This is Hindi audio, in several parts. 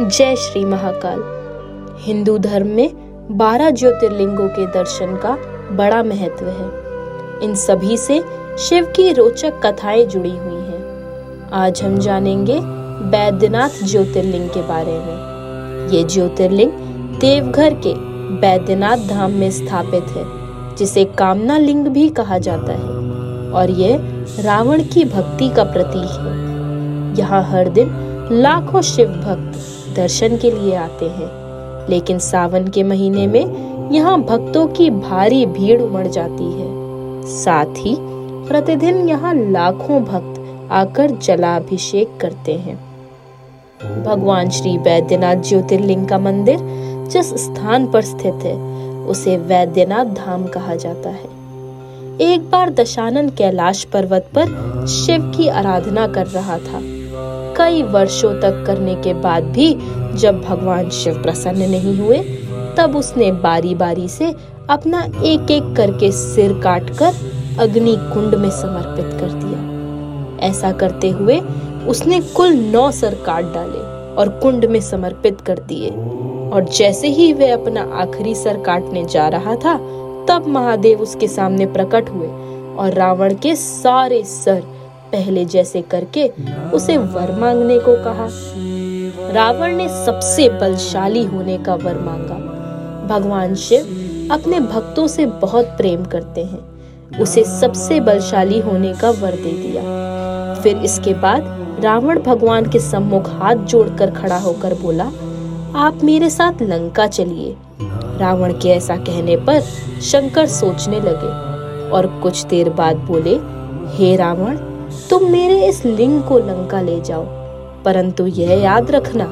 जय श्री महाकाल। हिंदू धर्म में बारह ज्योतिर्लिंगों के दर्शन का बड़ा महत्व है। इन सभी से शिव की रोचक कथाएँ जुड़ी हुई हैं। आज हम जानेंगे बैद्यनाथ ज्योतिर्लिंग के बारे में। ये ज्योतिर्लिंग देवघर के बैद्यनाथ धाम में स्थापित है, जिसे कामना लिंग भी कहा जाता है, और यह रावण की भक्ति का प्रतीक है। यहाँ हर दिन लाखों शिव भक्त दर्शन के लिए आते हैं। लेकिन सावन के महीने में यहाँ भक्तों की भारी भीड़ उमड़ जाती है। साथ ही प्रतिदिन यहाँ लाखों भक्त आकर जलाभिषेक करते हैं। भगवान श्री वैद्यनाथ ज्योतिर्लिंग का मंदिर जिस स्थान पर स्थित है, उसे वैद्यनाथ धाम कहा जाता है। एक बार दशानन कैलाश पर्वत पर शिव की आराधना कर रहा था। कई वर्षों तक करने के बाद भी जब भगवान शिव प्रसन्न नहीं हुए, तब उसने बारी बारी से अपना एक एक करके सिर काटकर अग्नि कुंड में समर्पित कर दिया। ऐसा करते हुए उसने कुल नौ सर काट डाले और कुंड में समर्पित कर दिए। और जैसे ही वह अपना आखिरी सर काटने जा रहा था, तब महादेव उसके सामने प्रकट हुए और रावण के सारे सर पहले जैसे करके उसे वर मांगने को कहा। रावण ने सबसे बलशाली होने का वर मांगा। भगवान शिव अपने भक्तों से बहुत प्रेम करते हैं। उसे सबसे बलशाली होने का वर दे दिया। फिर इसके बाद रावण भगवान के सम्मुख हाथ जोड़कर खड़ा होकर बोला, आप मेरे साथ लंका चलिए। रावण के ऐसा कहने पर शंकर सोचने लगे और कुछ देर बाद बोले, हे रावण तुम मेरे इस लिंग को लंका ले जाओ। परंतु यह याद रखना,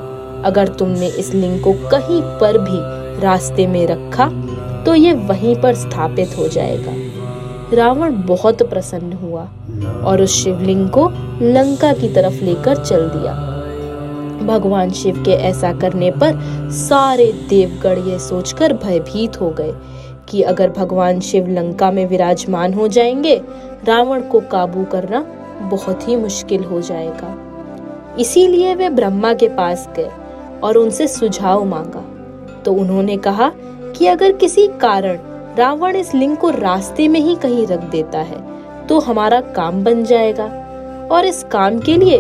अगर तुमने इस लिंग को कहीं पर भी रास्ते में रखा तो ये वहीं पर स्थापित हो जाएगा। रावण बहुत प्रसन्न हुआ और उस शिवलिंग को लंका की तरफ़ लेकर चल दिया। भगवान शिव के ऐसा करने पर सारे देवगढ़ यह सोचकर भयभीत हो गए कि अगर भगवान शिव लंका में विराजमान हो जाएँगे, रावण को काबू करना बहुत ही मुश्किल हो जाएगा। इसीलिए वे ब्रह्मा के पास गए और उनसे सुझाव मांगा। तो उन्होंने कहा कि अगर किसी कारण रावण इस लिंग को रास्ते में ही कहीं रख देता है तो हमारा काम बन जाएगा। और इस काम के लिए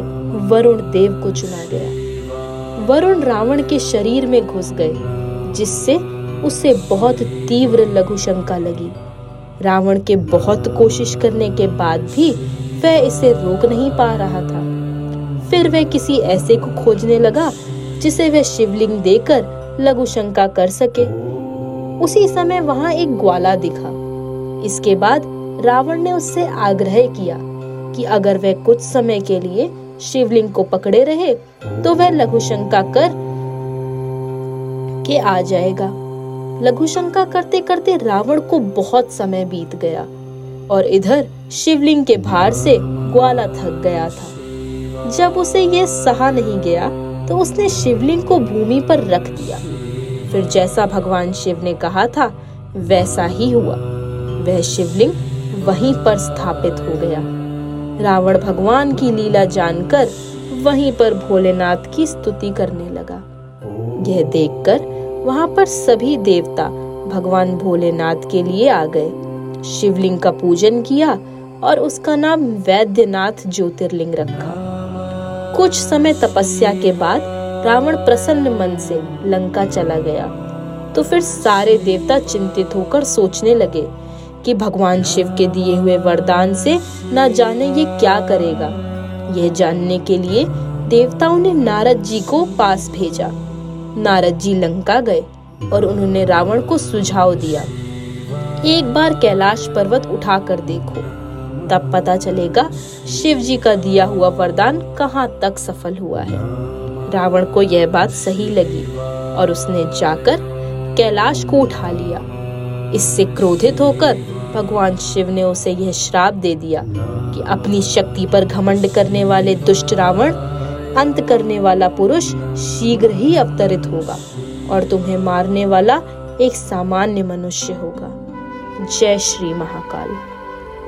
वरुण देव को चुना गया। वरुण रावण के शरीर में घुस गए, जिससे उसे बहुत तीव्र लघु शंका लगी। रावण के बहुत कोशिश करने के बाद भी वह इसे रोक नहीं पा रहा था। फिर वह किसी ऐसे को खोजने लगा, जिसे वह शिवलिंग देकर लघु शंका कर सके। उसी समय वहाँ एक ग्वाला दिखा। इसके बाद रावण ने उससे आग्रह किया कि अगर वह कुछ समय के लिए शिवलिंग को पकड़े रहे तो वह लघु शंका कर के आ जाएगा। लघु शंका करते करते रावण को बहुत समय बीत गया। और इधर शिवलिंग के भार से ग्वाला थक गया था। जब उसे ये सहा नहीं गया तो उसने शिवलिंग को भूमि पर रख दिया। फिर जैसा भगवान शिव ने कहा था, वैसा ही हुआ। वह शिवलिंग वहीं पर स्थापित हो गया। रावण भगवान की लीला जानकर वहीं पर भोलेनाथ की स्तुति करने लगा। यह देखकर वहाँ पर सभी देवता भगवान भोलेनाथ के लिए आ गए। शिवलिंग का पूजन किया और उसका नाम वैद्यनाथ ज्योतिर्लिंग रखा। कुछ समय तपस्या के बाद रावण प्रसन्न मन से लंका चला गया। तो फिर सारे देवता चिंतित होकर सोचने लगे कि भगवान शिव के दिए हुए वरदान से न जाने ये क्या करेगा। यह जानने के लिए देवताओं ने नारद जी को पास भेजा। नारद जी लंका गए और उन्होंने रावण को सुझाव दिया। एक बार कैलाश पर्वत उठा कर देखो। तब पता चलेगा शिव जी का दिया हुआ वरदान कहाँ तक सफल हुआ है। रावण को यह बात सही लगी और उसने जाकर कैलाश को उठा लिया। इससे क्रोधित होकर भगवान शिव ने उसे यह श्राप दे दिया कि अपनी शक्ति पर घमंड करने वाले दुष्ट रावण, अंत करने वाला पुरुष शीघ्र ही अवतरित होगा और तुम्हें मारने वाला एक सामान्य मनुष्य होगा। जय श्री महाकाल।